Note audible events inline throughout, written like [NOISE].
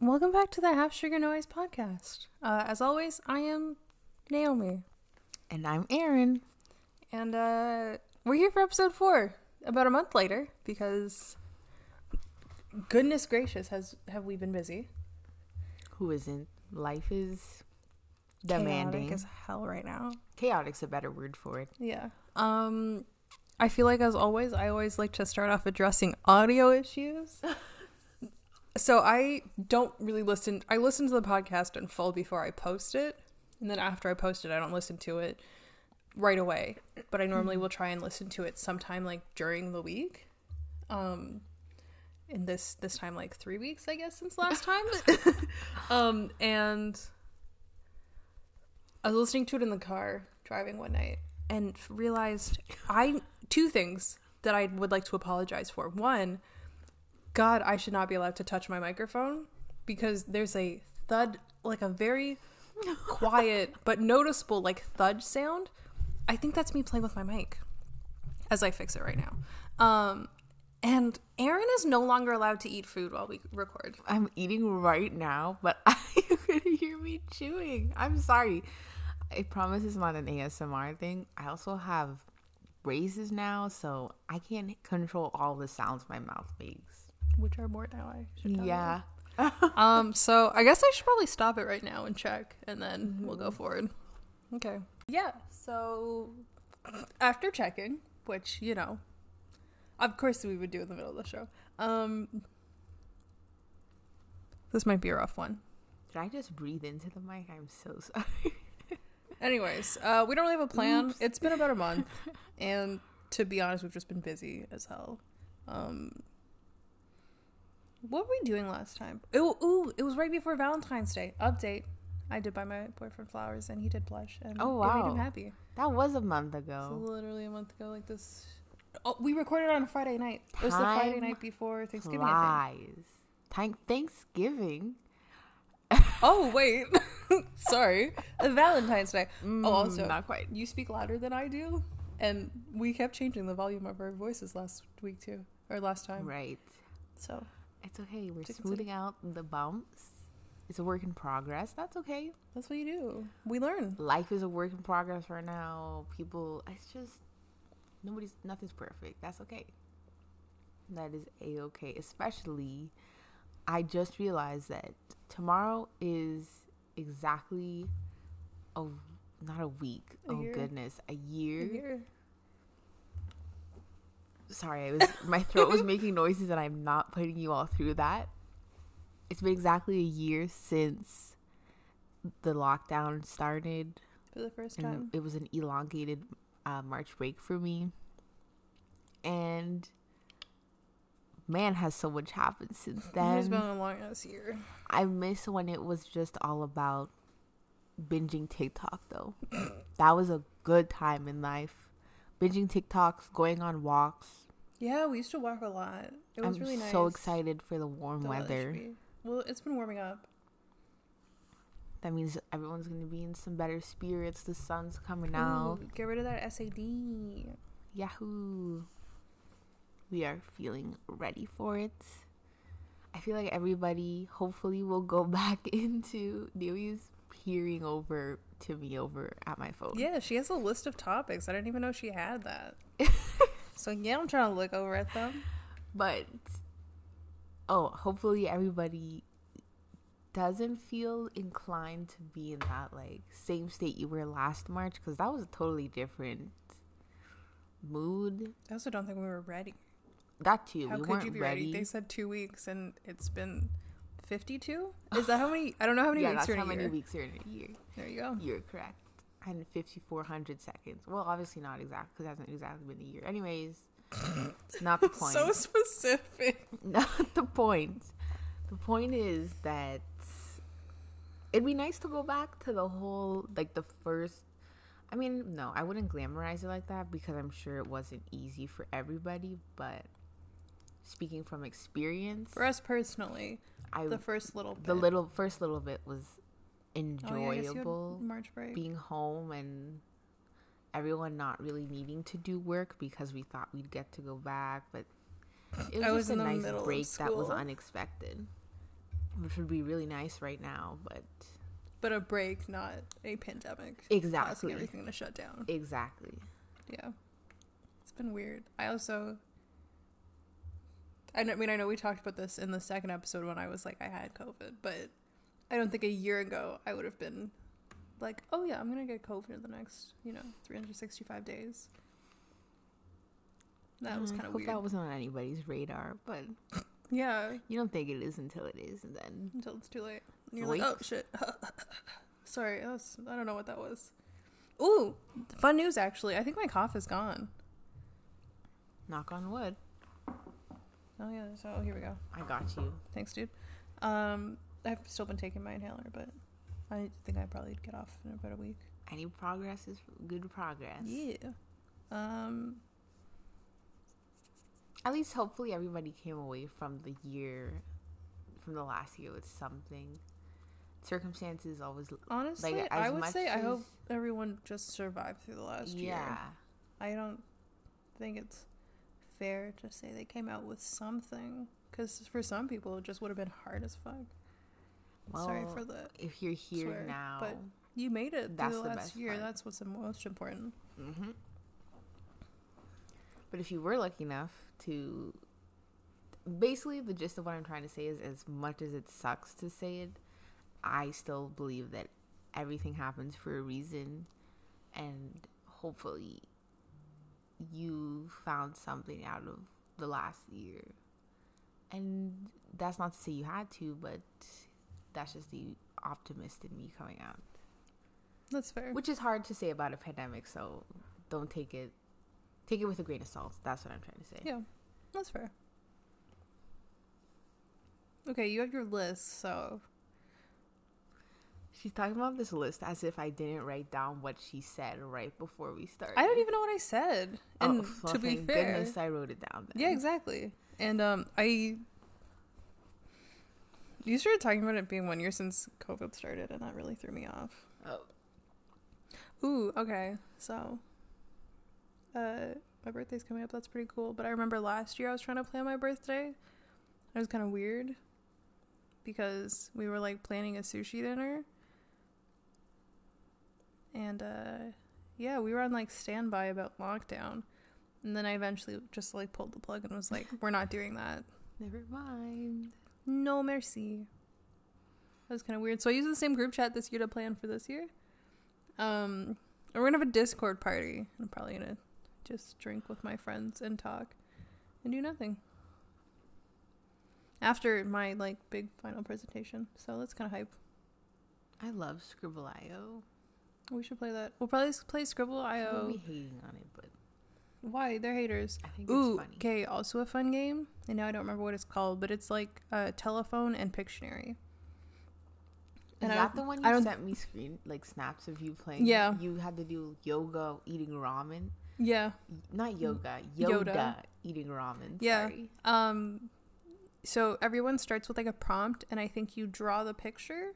Welcome back to the Half Sugar Noise podcast. Uh, as always, I am Naomi, And I'm Aaron. and uh, we're here for episode four. About a month later, because goodness gracious, has have we been busy? Who isn't? Life is Chaotic demanding. as hell right now. Chaotic's a better word for it. Yeah. Um, I feel like as always, I always like to start off addressing audio issues. [LAUGHS] so I don't really listen. I listen to the podcast in full before I post it, and then after I post it, I don't listen to it right away. But I normally will try and listen to it sometime like during the week. Um, in this this time like three weeks, I guess, since last time. [LAUGHS] um, and I was listening to it in the car driving one night and realized I two things that I would like to apologize for. One, God, I should not be allowed to touch my microphone because there's a thud, like a very quiet [LAUGHS] but noticeable like thud sound. I think that's me playing with my mic as I fix it right now. Um, and Aaron is no longer allowed to eat food while we record. I'm eating right now, but [LAUGHS] you're gonna hear me chewing. I'm sorry. I promise it's not an ASMR thing. I also have braces now, so I can't control all the sounds my mouth makes. Which are more now, I should. Yeah. [LAUGHS] Um, so I guess I should probably stop it right now and check, and then we'll go forward. Okay. Yeah. So after checking, which you know, of course we would do in the middle of the show. Um, this might be a rough one. Did I just breathe into the mic? I'm so [LAUGHS] sorry. Anyways, uh, we don't really have a plan. It's been about a month, [LAUGHS] and to be honest, we've just been busy as hell. Um, what were we doing last time? Ooh, ooh, it was right before Valentine's Day. Update: I did buy my boyfriend flowers, and he did blush, and Oh, it made him happy. That was a month ago. literally a month ago, like this. Oh, we recorded on a Friday night. It was the Friday night before Thanksgiving. I think. Flies. Thanksgiving. [LAUGHS] Oh wait, [LAUGHS] sorry, Valentine's Day. Mm, oh, also, not quite. you speak louder than I do, and we kept changing the volume of our voices last week too, or last time. Right. So It's okay. We're smoothing out the bumps. It's a work in progress. That's okay. that's what you do. We learn. Life is a work in progress right now. People, it's just nobody's nothing's perfect. That's okay. That is a okay. Especially, I just realized that tomorrow is exactly a not a week. A oh year. goodness, a year. Here. Sorry, I was my throat was making noises, and I'm not putting you all through that. It's been exactly a year since the lockdown started, for the first and time. it was an elongated uh, March break for me. And man, has so much happened since then. It's been a long ass year. I miss when it was just all about binging TikTok, though. that was a good time in life. Binging TikToks, going on walks, Yeah, we used to walk a lot. It was really nice. I'm really nice. so excited for the warm The weather. be- Well, it's been warming up. That means everyone's gonna be in some better spirits. The sun's coming out. Ooh, get rid of that SAD. Yahoo! We are feeling ready for it. I feel like everybody hopefully will go [LAUGHS] back into Naomi's peering over to me over at my phone. Yeah, she has a list of topics. I didn't even know she had that. [LAUGHS] so yeah, I'm trying to look over at them. But oh, hopefully everybody doesn't feel inclined to be in that like same state you were last March because that was a totally different mood. I also don't think we were ready. That too, How we could weren't you be ready. ready? They said two weeks, and it's been fifty-two. Is that how many? I don't know how many [LAUGHS] yeah, weeks that's are in how a many year. weeks are in a year. There you go. You're correct. And 5,400 seconds. Well, obviously not exact because it hasn't exactly been a year. Anyways, [LAUGHS] not the point. So specific. [LAUGHS] not the point. The point is that it'd be nice to go back to the whole like the first I mean, no, I wouldn't glamorize it like that because I'm sure it wasn't easy for everybody, but speaking from experience, For us personally, I the first little bit. the little first little bit was Oh, yeah, I guess you had enjoyable March break. being home and everyone not really needing to do work because we thought we'd get to go back, but it was I just was a the nice break that was unexpected. which would be really nice right now, but But a break, not a pandemic. exactly, everything to shut down. exactly. Yeah. It's been weird. I also I mean I know we talked about this in the second episode when I was like I had COVID, but I don't think a year ago I would have been like, "Oh yeah, I'm going to get COVID in the next, you know, 365 days." That was Mm, kind of weird. That wasn't on anybody's radar, but [LAUGHS] yeah, you don't think it is until it is, and then until it's too late. And you're Wait. like, "Oh shit." [LAUGHS] Sorry, was, I don't know what that was. Ooh, fun news actually. I think my cough is gone. knock on wood. Oh yeah, so here we go. I got you. Thanks, dude. Um, I've still been taking my inhaler, but I think I probably get off in about a week. Any progress is good progress. Yeah. Um. At least, hopefully, everybody came away from the year, from the last year with something. Circumstances always, Honestly, Like, I would say I hope everyone just survived through the last year. yeah. I don't think it's fair to say they came out with something, because for some people it just would have been hard as fuck. Sorry for the. If you're here swear, now, but You made it That's through the the last best year. part. That's what's the most important. hmm But if you were lucky enough to, basically, the gist of what I'm trying to say is, as much as it sucks to say it, I still believe that everything happens for a reason, and hopefully, you found something out of the last year. And that's not to say you had to, but that's just the optimist in me coming out. That's fair. Which is hard to say about a pandemic, so don't take it take it with a grain of salt. That's what I'm trying to say. Yeah, that's fair. Okay, you have your list, so She's talking about this list as if I didn't write down what she said right before we started. I don't even know what I said. Oh, well, to be thank fair, goodness I wrote it down. Then. yeah, exactly. And um, I you started talking about it being one year since COVID started, and that really threw me off. Oh, Ooh, okay. So, uh, my birthday's coming up. That's pretty cool. But I remember last year I was trying to plan my birthday. It was kind of weird because we were like planning a sushi dinner. And uh yeah, we were on like standby about lockdown. And then I eventually just like pulled the plug and was like, we're not doing that. never mind. No merci. That was kind of weird. So I used the same group chat this year to plan for this year. Um, and we're gonna have a Discord party. I'm probably gonna just drink with my friends and talk and do nothing after my like big final presentation. So that's kind of hype. I love Skribbl.io. We should play that. We'll probably play Skribbl IO. be hating on it, but Why? They're haters. I think Ooh, it's funny. okay. Also a fun game, and now I don't remember what it's called, but it's like uh, telephone and Pictionary. Is And I that the one I you don't- sent me screen like snaps of you playing? Yeah. You had to do yoga eating ramen. Yeah. Not yoga. Yoda. Yoda, eating ramen. Yeah. Sorry. Um, so everyone starts with like a prompt, and I think you draw the picture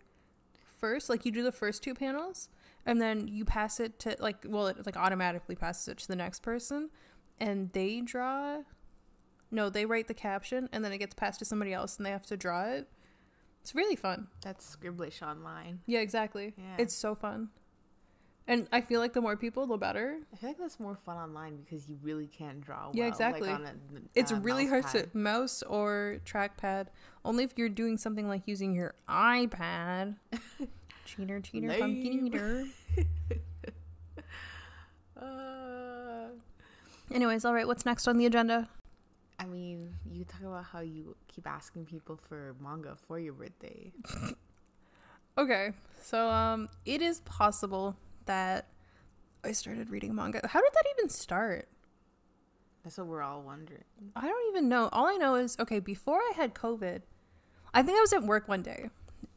first. Like you do the first two panels, and then you pass it to like well, it like automatically passes it to the next person, and they draw. No, they write the caption, and then it gets passed to somebody else, and they have to draw it. It's really fun. That's Scribblish online. Yeah, exactly. Yeah. It's so fun. And I feel like the more people, the better. I feel like that's more fun online because you really can't draw. Yeah, exactly. Like on a, It's really hard to mouse or trackpad. Only if you're doing something like using your iPad. [LAUGHS] cheater, cheater, pumpkin Lame. eater. [LAUGHS] Uh, Anyways, all right. What's next on the agenda? I mean, you talk about how you keep asking people for manga for your birthday. [LAUGHS] Okay, so um, it is possible that I started reading manga. How did that even start? That's what we're all wondering. I don't even know. All I know is okay, before I had COVID, I think I was at work one day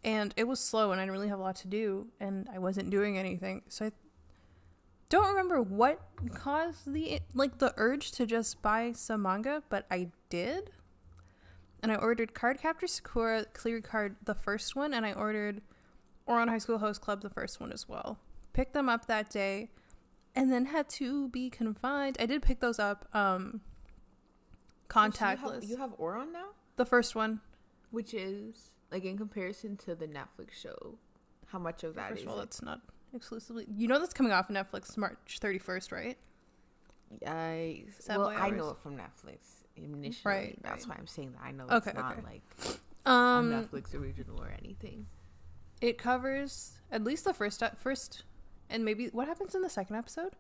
and it was slow and I didn't really have a lot to do and I wasn't doing anything. So I don't remember what caused the like the urge to just buy some manga, but I did. And I ordered Card Captor Sakura Clear Card the first one and I ordered Ouran High School Host Club the first one as well. Picked them up that day and then had to be confined. I did pick those up um So you contactless. have, you have Ouran now, the first one. which is Like in comparison to the Netflix show, how much of that First is of all, that's not exclusively. You know that's coming off Netflix March 31st, right? I Seven well, I know it from Netflix initially. Right, That's right. why I'm saying that I know Okay, it's not okay. like Um, Netflix original or anything. it covers at least the first first, and maybe what happens in the second episode.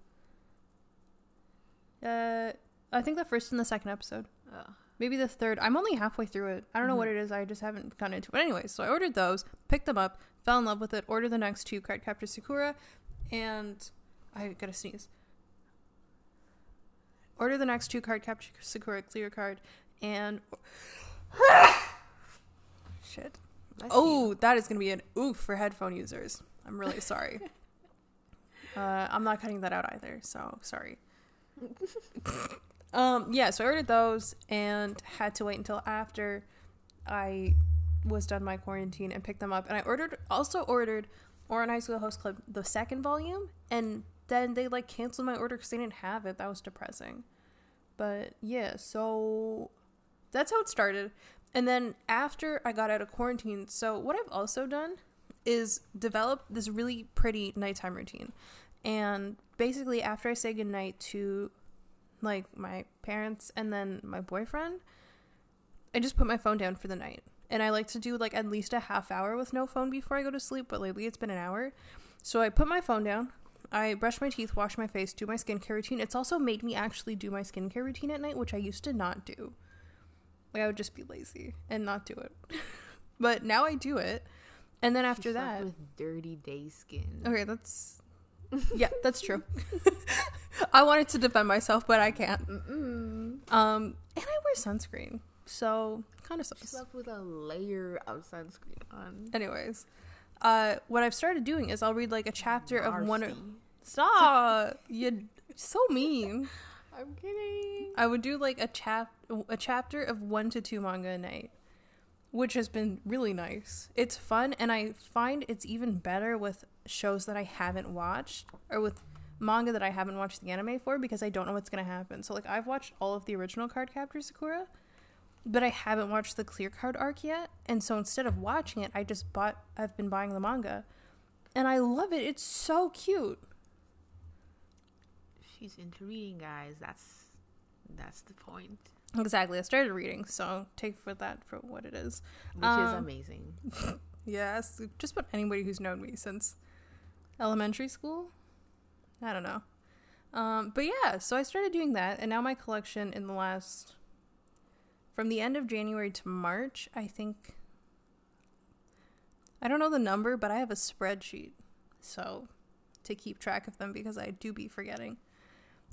Uh, I think the first and the second episode. Uh, Maybe the third. I'm only halfway through it. I don't know what Mhm. it is. I just haven't gotten into it. But anyways, so I ordered those, picked them up, fell in love with it, ordered the next two Card Captor Sakura, and I gotta sneeze. Order the next two Card Captor Sakura clear card, and [SIGHS] shit. Oh, that is gonna be an oof for headphone users. I'm really sorry. [LAUGHS] uh, I'm not cutting that out either. So sorry. [LAUGHS] um, yeah, so I ordered those and had to wait until after I was done my quarantine and picked them up. And I ordered also ordered Ouran High School Host Club the second volume, and then they like canceled my order because they didn't have it. That was depressing. But yeah, so that's how it started. And then after I got out of quarantine, so what I've also done is develop this really pretty nighttime routine. And basically after I say goodnight to like my parents and then my boyfriend, I just put my phone down for the night. And I like to do like at least a half hour with no phone before I go to sleep, but lately it's been an hour. So I put my phone down, I brush my teeth, wash my face, do my skincare routine. It's also made me actually do my skincare routine at night, which I used to not do. Like I would just be lazy and not do it. [LAUGHS] but now I do it. And then after that, with dirty day skin. okay, that's [LAUGHS] yeah, that's true. [LAUGHS] I wanted to defend myself, but I can't. Mm-mm. Um, and I wear sunscreen, so kind of sucks. slept with a layer of sunscreen on. Anyways, uh, what I've started doing is I'll read like a chapter of one. Or- Marcy. Stop! You so mean. [LAUGHS] I'm kidding. I would do like a chap a chapter of one to two manga a night, which has been really nice. It's fun, and I find it's even better with shows that I haven't watched or with manga that I haven't watched the anime for because I don't know what's gonna happen. So like I've watched all of the original Card Captor Sakura, but I haven't watched the Clear Card arc yet, and so instead of watching it, I just bought. I've been buying the manga, and I love it. It's so cute. She's into reading, guys. That's that's the point, Exactly. I started reading, so take for that for what it is. which is Um, amazing. [LAUGHS] Yes, just about anybody who's known me since elementary school. I don't know. Um, but yeah, so I started doing that, and now my collection in the last, from the end of January to March, I think. I don't know the number, but I have a spreadsheet, so to keep track of them because I do be forgetting.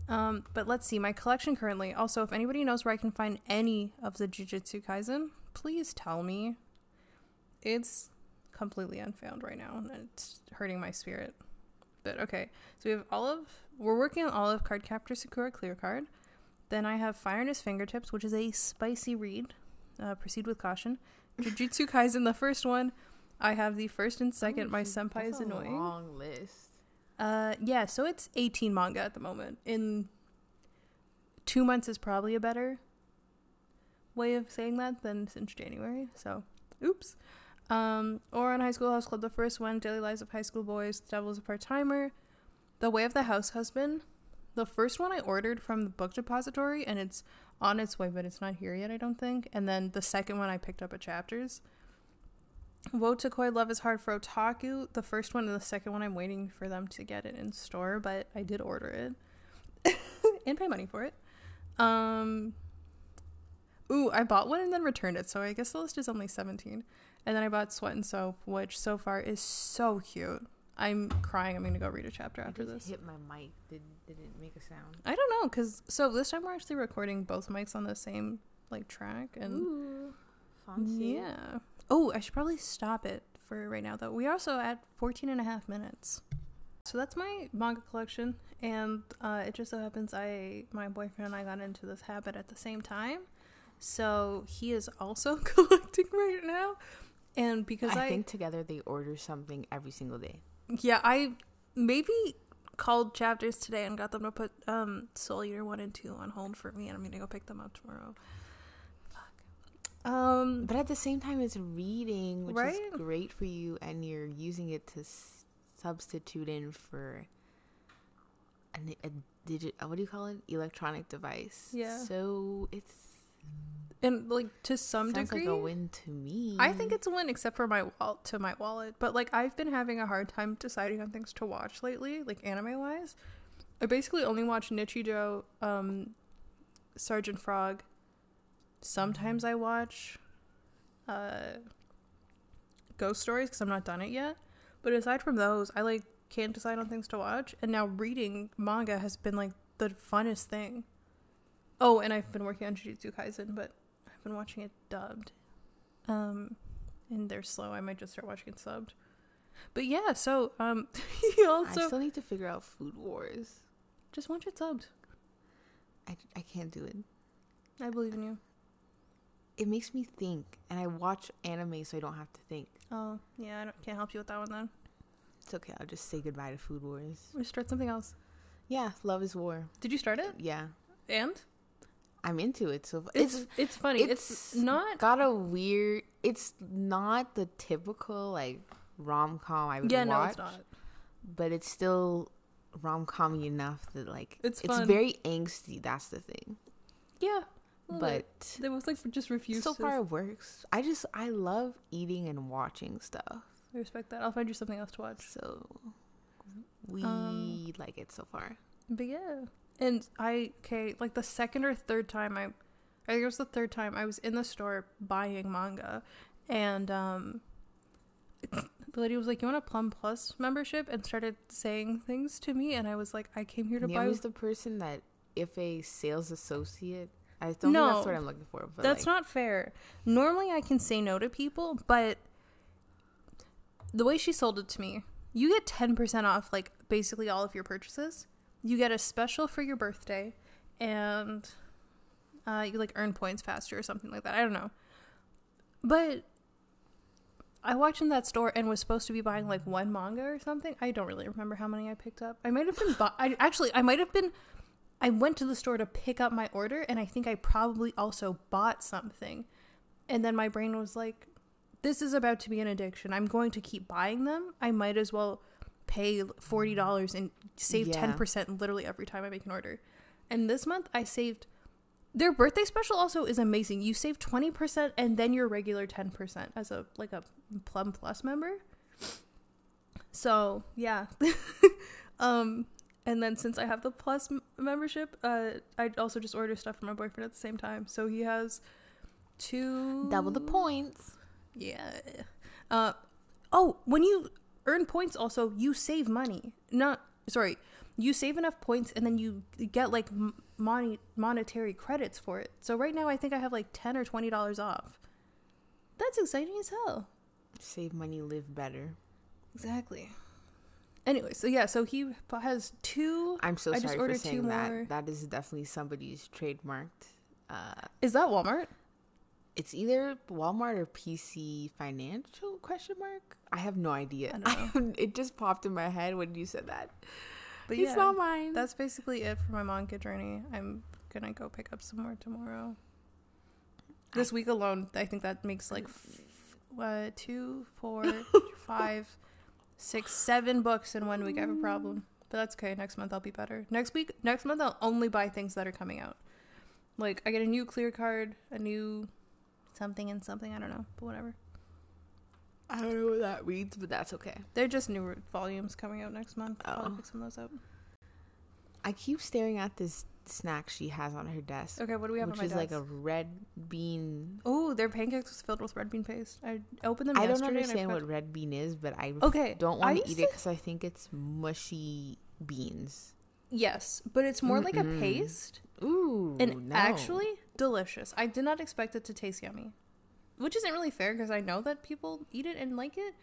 Um, but let's see, my collection currently. Also, if anybody knows where I can find any of the Jujutsu Kaisen, please tell me. It's completely unfound right now, and it's hurting my spirit. But okay, so we have Olive. We're working on Olive Card Captor Sakura Clear Card. Then I have Fire in His Fingertips, which is a spicy read. Uh, proceed with caution. Jujutsu [LAUGHS] Kaisen, the first one. I have the first and second. Oh, My senpai that's is a annoying. Long list. Uh, yeah, so it's 18 manga at the moment. In two months is probably a better way of saying that than since January. So, oops. Um, Ouran High School House Club, the first one, Daily Lives of High School Boys, The Devil is a Part Timer, The Way of the House Husband. The first one I ordered from the book depository, and it's on its way, but it's not here yet, I don't think. And then the second one I picked up at Chapters. Wotakoi Love is Hard for Otaku. The first one and the second one, I'm waiting for them to get it in store, but I did order it [LAUGHS] and pay money for it. Um, ooh, I bought one and then returned it, so I guess the list is only 17. And then I bought Sweat and Soap, which so far is so cute. I'm crying. I'm going to go read a chapter I after just this. hit my mic. Did didn't make a sound. I don't know, because so this time we're actually recording both mics on the same like track, and Ooh, fancy. yeah. Oh, I should probably stop it for right now, though. We are also at 14 and a half minutes. So that's my manga collection, and uh, it just so happens I, my boyfriend and I got into this habit at the same time. So he is also [LAUGHS] collecting right now, and because I, I think together they order something every single day. yeah, I maybe called chapters today and got them to put um Soul Eater one and two on hold for me, and I'm gonna go pick them up tomorrow. Um, But at the same time, it's reading, which Right? is great for you, and you're using it to s- substitute in for an, a digit. uh, What do you call it? Electronic device. Yeah. So it's and like to some sounds degree, like a win to me. I think it's a win except for my wall to my wallet. But like I've been having a hard time deciding on things to watch lately, like anime wise. I basically only watch Nichijou, um, Sergeant Frog. Sometimes I watch uh, Ghost Stories because I'm not done it yet. But aside from those, I like can't decide on things to watch. And now reading manga has been like the funnest thing. Oh, and I've been working on Jujutsu Kaisen, but I've been watching it dubbed. Um, and they're slow. I might just start watching it subbed. But yeah, so um, [LAUGHS] he also I still need to figure out Food Wars. just watch it subbed. I, I can't do it. I believe in you. It makes me think, and I watch anime so I don't have to think. Oh yeah, I don't, can't help you with that one then. It's okay. I'll just say goodbye to Food Wars. We start something else. Yeah, Love is War. Did you start it? Yeah, And I'm into it. So it's it's it's, funny. It's, it's not. got a weird. It's not the typical like rom com I would Yeah, watch, no, it's not. but it's still rom com enough that like It's it's fun. very angsty. That's the thing. Yeah, But they both like just refuse. so to- far it works. I just I love eating and watching stuff. I respect that. I'll find you something else to watch. So we Um, like it so far. But yeah, and I okay, like the second or third time I, I think it was the third time I was in the store buying manga, and um, [LAUGHS] the lady was like, "You want a Plum Plus membership?" and started saying things to me, and I was like, "I came here to buy." Was the person that if a sales associate, I don't think No, that's what I'm looking for. But That's like, not fair. Normally, I can say no to people, but the way she sold it to me, you get 10% off like basically all of your purchases. You get a special for your birthday, and uh, you like earn points faster or something like that. I don't know. But I walked in that store and was supposed to be buying like one manga or something. I don't really remember how many I picked up. I might have been, bu- I actually, I might have been I went to the store to pick up my order and I think I probably also bought something. And then my brain was like, this is about to be an addiction. I'm going to keep buying them. I might as well pay $40 and save Yeah. 10% literally every time I make an order. And this month I saved their birthday special also is amazing. You save 20% and then your regular 10% as a like a Plum Plus member. So, yeah. [LAUGHS] um and then since I have the Plus m- membership, uh I also just order stuff for my boyfriend at the same time. So he has two double the points. yeah. Uh, oh, when you earn points, also you save money. Not sorry, you save enough points, and then you get like m- money monetary credits for it. So right now, I think I have like ten or twenty dollars off. That's exciting as hell. Save money, live better. Exactly. Anyway, so yeah, so he has two. I'm so I just sorry for ordered two saying that. more. That is definitely somebody's trademarked. Uh, Is that Walmart? it's either Walmart or PC Financial question mark. I have no idea. I [LAUGHS] don't it just popped in my head when you said that. But it's yeah, not mine. that's basically it for my manga journey. I'm gonna go pick up some more tomorrow. This week alone, I think that makes like f- uh, two, four, [LAUGHS] five, six, seven books in one week. I have a problem, but that's okay. Next month I'll be better. Next week, next month I'll only buy things that are coming out. Like I get a new clear card, a new something and something. I don't know, but whatever. I don't know what that means, but that's okay. They're just new volumes coming out next month. I'll Oh. pick some of those up. I keep staring at this snack she has on her desk, Okay, what do we have which on my is like a red bean. Oh, their pancakes was filled with red bean paste. I opened them I don't understand forgot- what red bean is, but I Okay, don't want to eat it because I think it's mushy beans. Yes, but it's more like a paste, Ooh, and no. actually delicious. I did not expect it to taste yummy, which isn't really fair because I know that people eat it and like it.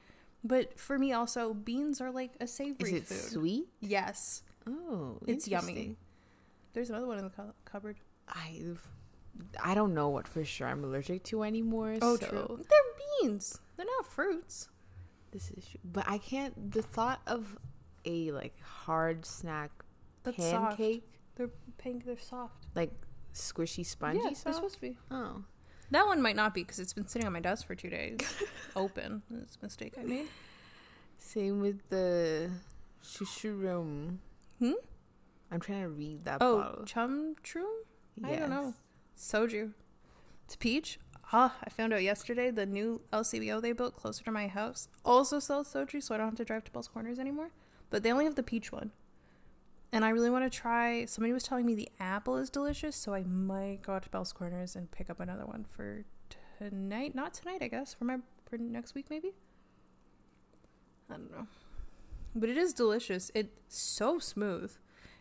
But for me, also beans are like a is savory it food. sweet? Yes, Oh, It's yummy. There's another one in the cu- cupboard. I I don't know what for sure I'm allergic to anymore. Oh, so true. They're beans. They're not fruits. This is. But I can't. The thought of a like hard snack That's pancake, soft. They're pink. They're soft. like squishy, spongy yeah, they're supposed to be. Oh, That one might not be because it's been sitting on my desk for two days, [LAUGHS] open. It's a mistake I made. Same with the shushurum. Hmm? I'm trying to read that Oh, bottle. chum trum? I don't know. Soju. It's peach. Ah, I found out yesterday the new LCBO they built closer to my house also sells soju, so I don't have to drive to Bell's Corners anymore. But they only have the peach one. And I really want to try. Somebody was telling me the apple is delicious, so I might go out to Bell's Corners and pick up another one for tonight. Not tonight, I guess. For my for next week, maybe. I don't know. But it is delicious. It's so smooth,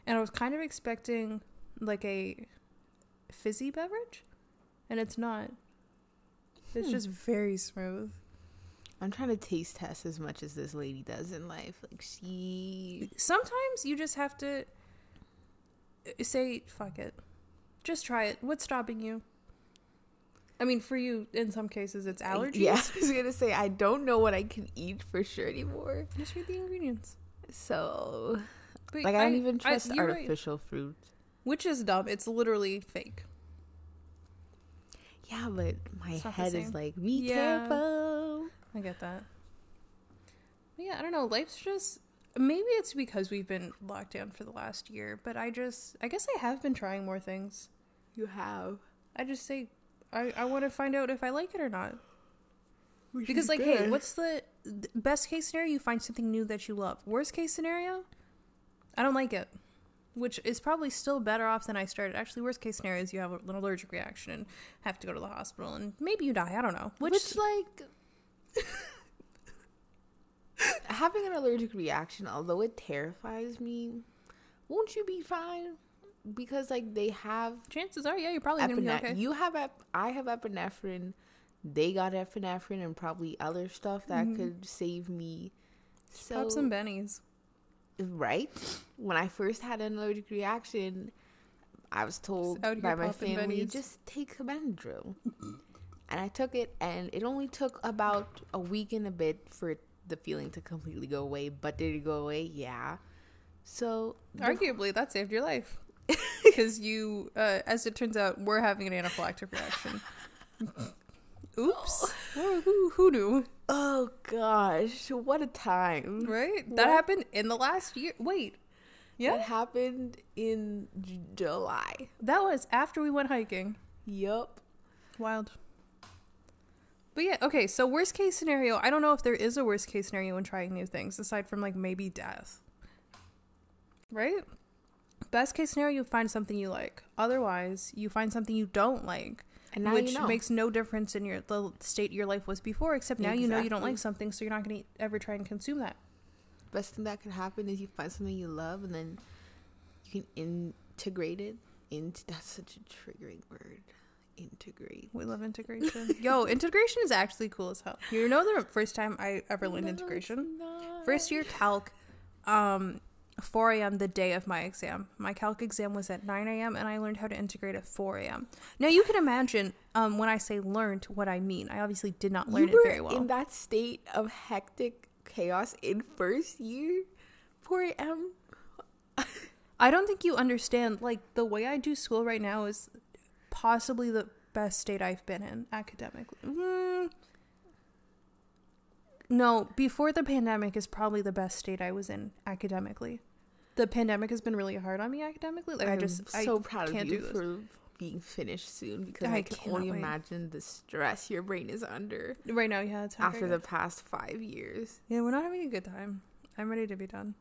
and I was kind of expecting like a fizzy beverage, and it's not. It's Hmm. just very smooth. I'm trying to taste test as much as this lady does in life. Like she Sometimes you just have to uh, say, fuck it. Just try it. What's stopping you? I mean, for you, in some cases, it's allergies. Yeah, [LAUGHS] I was [LAUGHS] gonna say I don't know what I can eat for sure anymore. Just read the ingredients. So But like I, don't even trust right. artificial fruit. Which is dumb. It's literally fake. Yeah, but my It's not the head is like, be Yeah. careful. I get that. But yeah, I don't know. Life's just maybe it's because we've been locked down for the last year, but I just I guess I have been trying more things. You have. I just say I I want to find out if I like it or not. Because like, hey, what's the best case scenario? You find something new that you love. Worst case scenario, I don't like it, which is probably still better off than I started. Actually, worst case scenario is you have an allergic reaction and have to go to the hospital, and maybe you die. I don't know. Which, Which, like [LAUGHS] having an allergic reaction, although it terrifies me, won't you be fine? Because like they have chances are, yeah, you're probably gonna be epine- okay. you have ep- I have epinephrine, they got epinephrine and probably other stuff that Mhm. could save me. So Pop some bennies. Right when I first had an allergic reaction, I was told by my family bennies. just take a Benadryl, and I took it, and it only took about a week and a bit for the feeling to completely go away. But did it go away? Yeah. So Arguably, that saved your life [LAUGHS] because you, uh, as it turns out, were having an anaphylactic reaction. [LAUGHS] Oops. Who, who, knew? oh gosh, what a time! Right? What? That happened in the last year. Wait. Yeah, that happened in J- July. That was after we went hiking. Yup. Wild. But yeah, okay, so worst case scenario, I don't know if there is a worst case scenario when trying new things, aside from like maybe death. Right? Best case scenario, you find something you like. Otherwise, you find something you don't like, And now which you know. makes no difference in your the state your life was before, except now you know you don't like something, so you're not going to ever try and consume that. best thing that could happen is you find something you love and then you can integrate it into that's such a triggering word integrate We love integration. Yo, [LAUGHS] integration is actually cool as hell. You know the first time I ever learned No, integration? First year calc, um, 4 a.m. the day of my exam. My calc exam was at 9 a.m. and I learned how to integrate at 4 a.m. Now you can imagine um, when I say learned what I mean. I obviously did not learn you it very well. in that state of hectic chaos in first year 4 a.m I don't think you understand. Like the way I do school right now is possibly the best state I've been in academically. Mm. No, before the pandemic is probably the best state I was in academically. The pandemic has been really hard on me academically. Like i I'm just so I proud of you for being finished soon because I I, can only wait. imagine the stress your brain is under right now. Yeah, it's after the past five years. yeah, we're not having a good time. I'm ready to be done.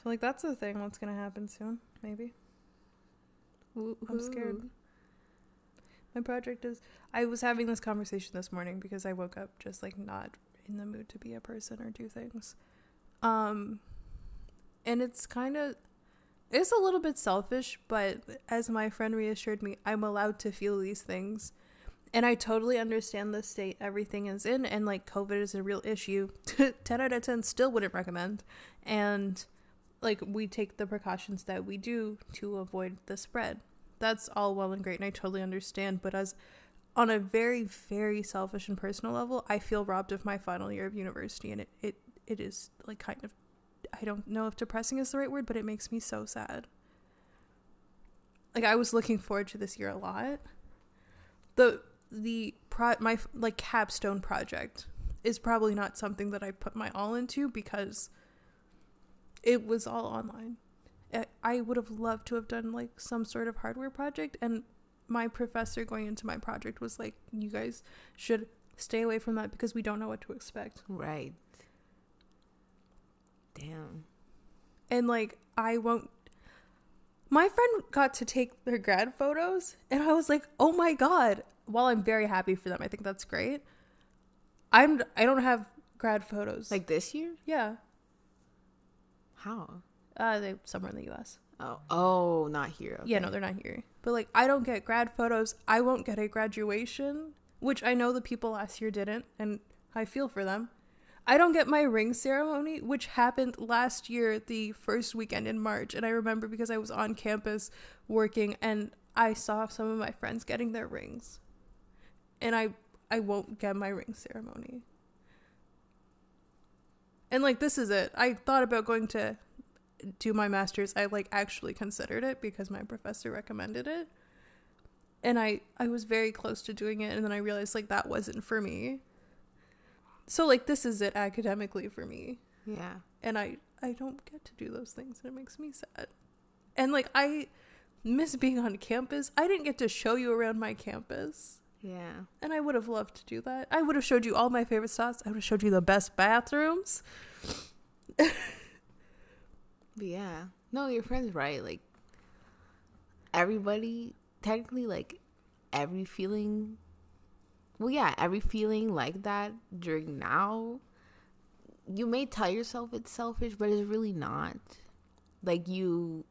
So like that's the thing. What's gonna happen soon? Maybe. I'm scared. My project is. I was having this conversation this morning because I woke up just like not in the mood to be a person or do things. Um, and it's kind of. It's a little bit selfish, but as my friend reassured me, I'm allowed to feel these things. And I totally understand the state everything is in, and like COVID is a real issue. [LAUGHS] 10 out of 10 still wouldn't recommend. And like we take the precautions that we do to avoid the spread. That's all well and great, and I totally understand. But as on a very, very selfish and personal level, I feel robbed of my final year of university, and it, it, it is like kind of, I don't know if depressing is the right word, but it makes me so sad. Like I was looking forward to this year a lot. The the pro my like capstone project is probably not something that I put my all into because it was all online. I- I would have loved to have done like some sort of hardware project and my professor going into my project was like you guys should stay away from that because we don't know what to expect. Right. Damn. And like I won't my friend got to take their grad photos and I was like, "Oh my god." While I'm very happy for them, I think that's great. I'm I don't have grad photos. Like this year? yeah. How? Uh they somewhere in the US. Oh, oh, not here. Yeah, no, they're not here. But like I don't get grad photos. I won't get a graduation, which I know the people last year didn't and I feel for them. I don't get my ring ceremony, which happened last year, the first weekend in March. And I remember because I was on campus working and I saw some of my friends getting their rings. And I I won't get my ring ceremony. And like this is it. I thought about going to do my masters. I like actually considered it because my professor recommended it. And I I was very close to doing it and then I realized like that wasn't for me. So like this is it academically for me Yeah. and I I don't get to do those things and it makes me sad. And like I miss being on campus. I didn't get to show you around my campus. Yeah. And I would have loved to do that. I would have showed you all my favorite spots. I would have showed you the best bathrooms. But yeah. No, your friend's right. Like everybody technically like every feeling well yeah, every feeling like that during now you may tell yourself it's selfish, but it's really not. Like you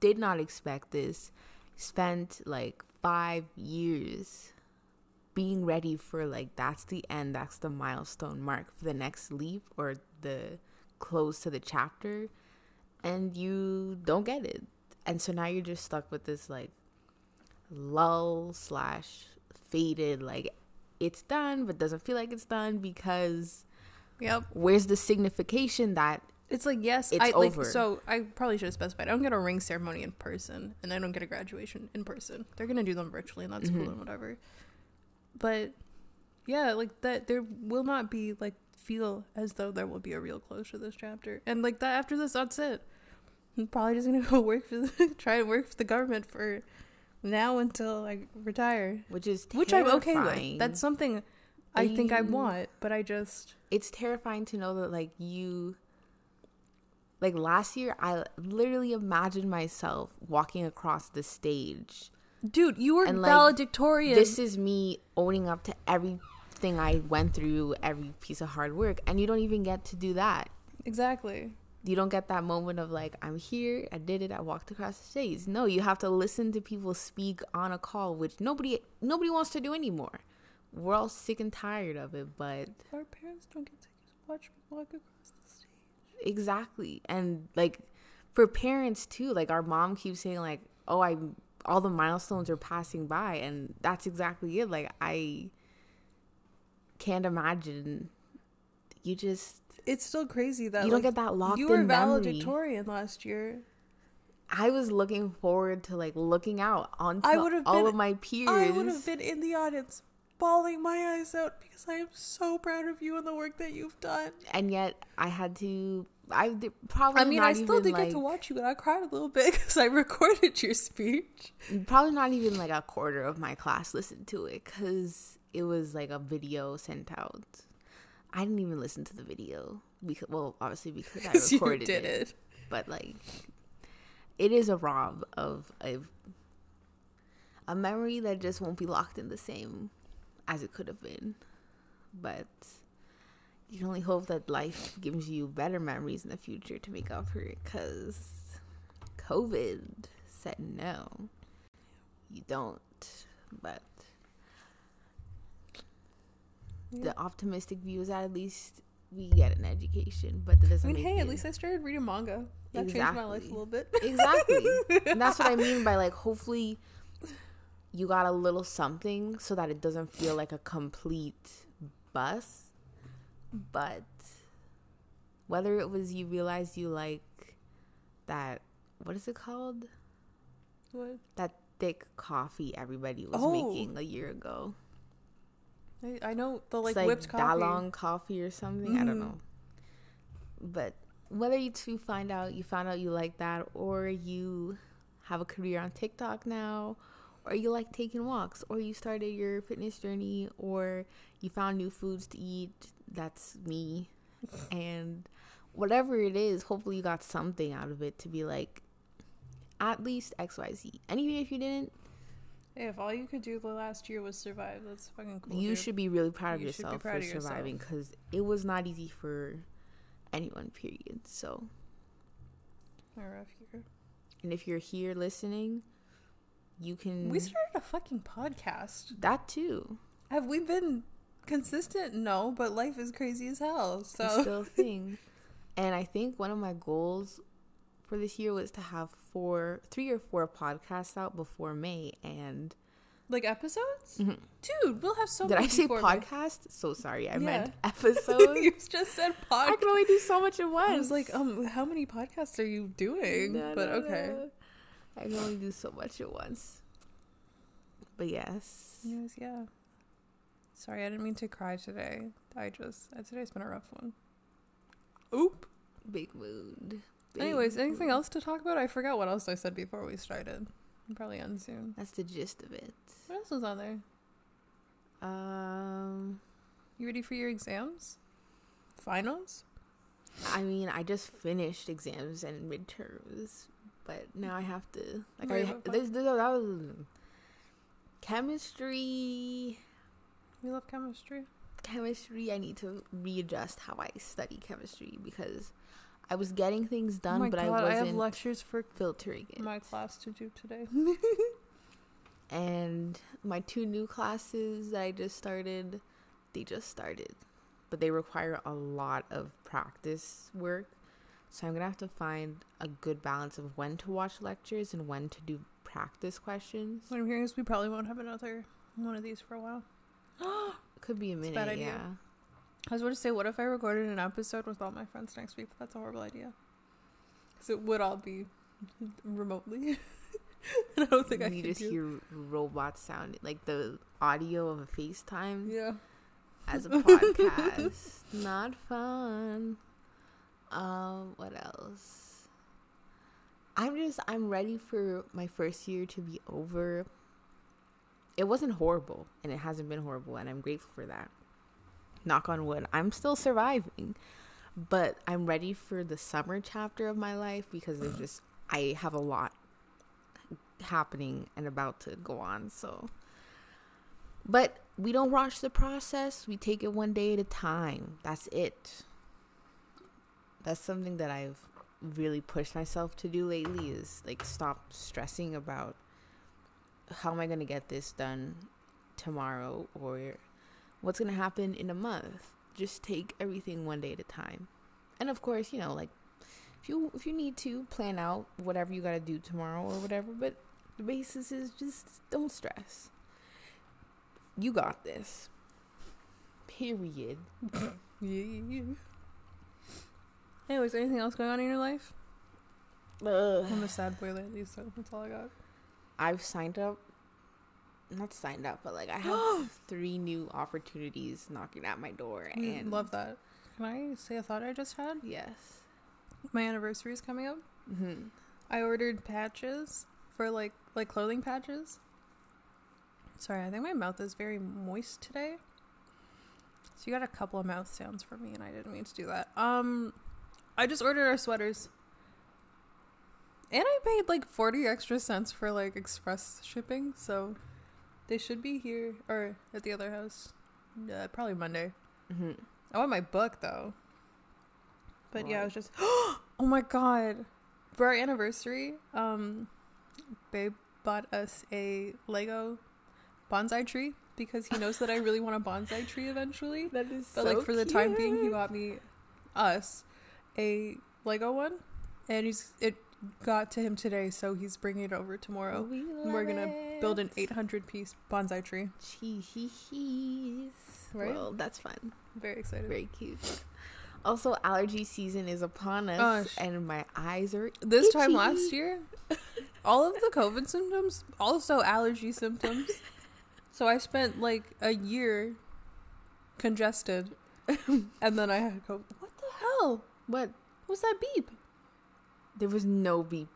did not expect this. Spent like 5 years being ready for like that's the end, that's the milestone mark for the next leap or the close to the chapter and you don't get it. And so now you're just stuck with this like lull slash faded, like it's done but doesn't feel like it's done because Yep. where's the signification that It's like yes, It's I like over. so I probably should have specified. I don't get a ring ceremony in person and I don't get a graduation in person. They're gonna do them virtually and that's cool Mhm. and whatever. But yeah, like that there will not be like feel as though there will be a real close to this chapter. And like that after this, that's it. I'm probably just gonna [LAUGHS] go work for the try and work for the government for now until I retire. which is Which I'm okay with. That's something I think I want, but I just it's terrifying to know that like you like last year i literally imagined myself walking across the stage Dude, you were And, like, valedictorian. this is me owning up to everything i went through every piece of hard work and you don't even get to do that exactly. You don't get that moment of like i'm here i did it i walked across the stage. No you have to listen to people speak on a call which nobody nobody wants to do anymore. We're all sick and tired of it but Our parents don't get to watch me walk across the stage. exactly. And like for parents too like our mom keeps saying like oh i all the milestones are passing by and that's exactly it. Like i can't imagine. You just It's still crazy that you don't like, get that locked you were in memory valedictorian last year. i was looking forward to like looking out would've all been- of my peers I would have been in the audience, bawling my eyes out because I am so proud of you and the work that you've done. and yet i had to i did, probably I mean, I still did like, get to watch you, and I cried a little bit [LAUGHS] because I recorded your speech. probably not even like a quarter of my class listened to it because it was like a video sent out. I didn't even listen to the video because, well, obviously because [LAUGHS] I recorded did it. it. But like, it is a rob of a a memory that just won't be locked in the same as it could have been. But you can only hope that life gives you better memories in the future to make up for it because COVID said no. You don't. But the optimistic view is that at least we get an education, but that doesn't mean, make hey, at least I started reading manga. That changed my life a little bit. exactly. and [LAUGHS] that's what I mean by like hopefully you got a little something so that it doesn't feel like a complete bust. But whether it was you realized you like that what is it called? What? That thick coffee everybody was Oh. making a year ago. I, I know the like, it's like whipped coffee. Dalgona coffee or something. I don't Mhm. know. But whether you two find out you found out you like that, or you have a career on TikTok now, or you like taking walks, or you started your fitness journey, or you found new foods to eat. That's me. [LAUGHS] and whatever it is, hopefully you got something out of it to be like at least XYZ. And even if you didn't, if all you could do the last year was survive, that's fucking cool. you dude. should be really proud of You yourself proud for of surviving because it was not easy for anyone period so A rough year. and if you're here listening you can We started a fucking podcast. that too Have we been consistent? No, but life is crazy as hell. it's So still [LAUGHS] a thing and i think one of my goals for this year was to have four three or four podcasts out before may and like episodes, Mhm. dude, we'll have so. did i say podcast so sorry i meant Yeah. [LAUGHS] episodes you just said podcast. i can only do so much at once I was like, um, how many podcasts are you doing? No, but no, okay. no. I can only do so much at once. But yes. Yes, yeah. Sorry, I didn't mean to cry today. I just today's been a rough one. Oop. Big mood. Anyways, anything else to talk about? I forgot what else I said before we started. I'll probably end soon. That's the gist of it. What else was on there? Um You ready for your exams? Finals? I mean, I just finished exams and midterms, but now I have to like Wait, I this, this that was chemistry We love chemistry. chemistry I need to readjust how I study chemistry because I was getting things oh done my but god, I wasn't I have lectures for filtering it. my class to do today. [LAUGHS] and my two new classes that I just started, they just started, but they require a lot of practice work. So I'm gonna have to find a good balance of when to watch lectures and when to do practice questions. what I'm hearing is we probably won't have another one of these for a while. [GASPS] Could be a a minute, bad idea. yeah. I was going to say, what if I recorded an episode with all my friends next week? But that's a horrible idea. Because it would all be remotely. [LAUGHS] and I don't think I you could just do. hear robots sound like the audio of a FaceTime Yeah. as a [LAUGHS] podcast. Not fun. Um, what else? I'm just I'm ready for my first year to be over. It wasn't horrible and it hasn't been horrible and I'm grateful for that. Knock on wood. I'm still surviving. But I'm ready for the summer chapter of my life because there's just I have a lot happening and about to go on, so but we don't rush the process. We take it one day at a time. That's it. That's something that I've really pushed myself to do lately is like stop stressing about how am I going to get this done tomorrow or what's going to happen in a month. Just take everything one day at a time. And of course, you know, like if you if you need to plan out whatever you got to do tomorrow or whatever, but the basis is just don't stress. You got this. Period. [LAUGHS] Yeah. Anyways, anything else going on in your life? Ugh. I'm a sad boy lately, so that's all I got. I've signed up. Not signed up, but like I have [GASPS] three new opportunities knocking at my door, and Love that. Can I say a thought I just had? Yes. My anniversary is coming up. Mm-hmm. I ordered patches for like like clothing patches. Sorry, I think my mouth is very moist today. So you got a couple of mouth sounds for me and I didn't mean to do that. Um I just ordered our sweaters. And I paid like 40 extra cents for like express shipping, so they should be here or at the other house. Uh, probably Monday. hmm I want my book though. But yeah, I was just [GASPS] oh my god. For our anniversary, um babe bought us a Lego bonsai tree because he knows that I really want a bonsai tree eventually. That is But like for the time being he bought me us a Lego one and he's it got to him today so he's bringing it over tomorrow. we and we're gonna build an 800 piece bonsai tree. cheese. Right? Well, that's fun. Very excited. Very cute. Also, allergy season is upon us, Oh, sh- and my eyes are This time last year, [LAUGHS] all of the COVID symptoms, also allergy symptoms. [LAUGHS] So I spent like a year congested, [LAUGHS] and then I had COVID. What the hell? What? What was that beep? There was no beep.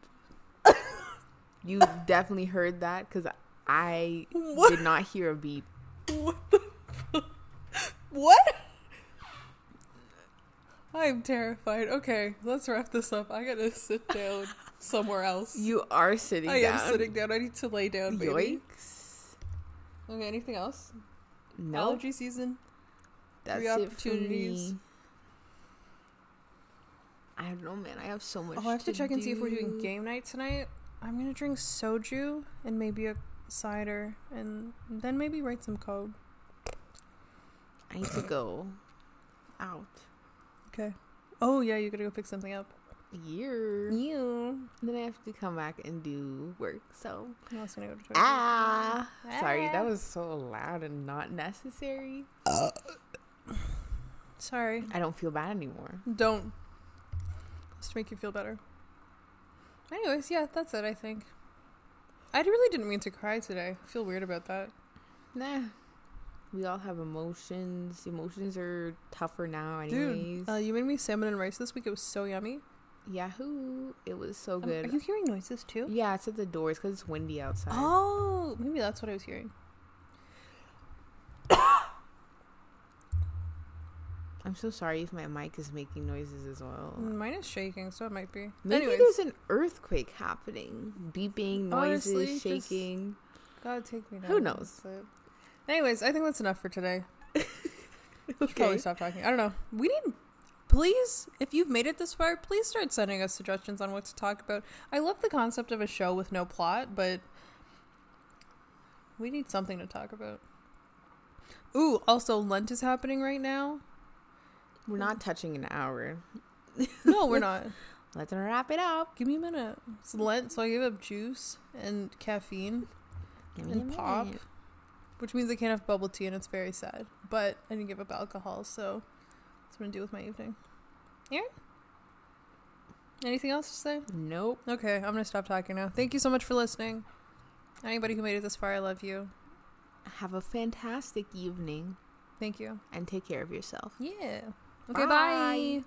You definitely heard that because I What? did not hear a beep. What the What? I'm terrified. Okay, let's wrap this up. I gotta sit down somewhere else. You are sitting I down. am sitting down. I need to lay down, baby. Yikes. Okay, anything else? No, Allergy season. that's three opportunities. I don't know, man. I have so much. Oh, I have to check and see if we're doing game night tonight. I'm gonna drink soju and maybe a cider, and then maybe write some code. I need to go out. Okay. Oh yeah, you gotta go pick something up. Year. You. Then I have to come back and do work. So I'm also gonna go to Toys ah, sorry, Ah. that was so loud and not necessary. Uh. Sorry. I don't feel bad anymore. Don't. Just to make you feel better. Anyways, yeah, that's it. I think. I really didn't mean to cry today. I feel weird about that. Nah. We all have emotions. Emotions are tougher now, anyways. Dude, uh, you made me salmon and rice this week. It was so yummy. Yahoo! It was so Um, good. are you hearing noises too? yeah, it's at the doors because it's windy outside. Oh, maybe that's what I was hearing. I'm so sorry if my mic is making noises as well. Mine is shaking, so it might be. Maybe Anyways, there's an earthquake happening. Beeping, noises, Honestly, shaking. God take me down. Who knows? Anyways, I think that's enough for today. [LAUGHS] We should probably stop talking. I don't know. We need. Please, if you've made it this far, please start sending us suggestions on what to talk about. I love the concept of a show with no plot, but we need something to talk about. Ooh, also Lent is happening right now. We're not touching an hour. No, we're not. [LAUGHS] Let's wrap it up. Give me a minute. It's Lent, so I gave up juice and caffeine Give me and pop, minute. which means I can't have bubble tea, and it's very sad. But I didn't give up alcohol, so that's what I'm gonna do with my evening. Aaron, anything else to say? Nope. Okay, I'm gonna stop talking now. Thank you so much for listening. Anybody who made it this far, I love you. Have a fantastic evening Thank you. and take care of yourself. Yeah. Okay, Bye. bye.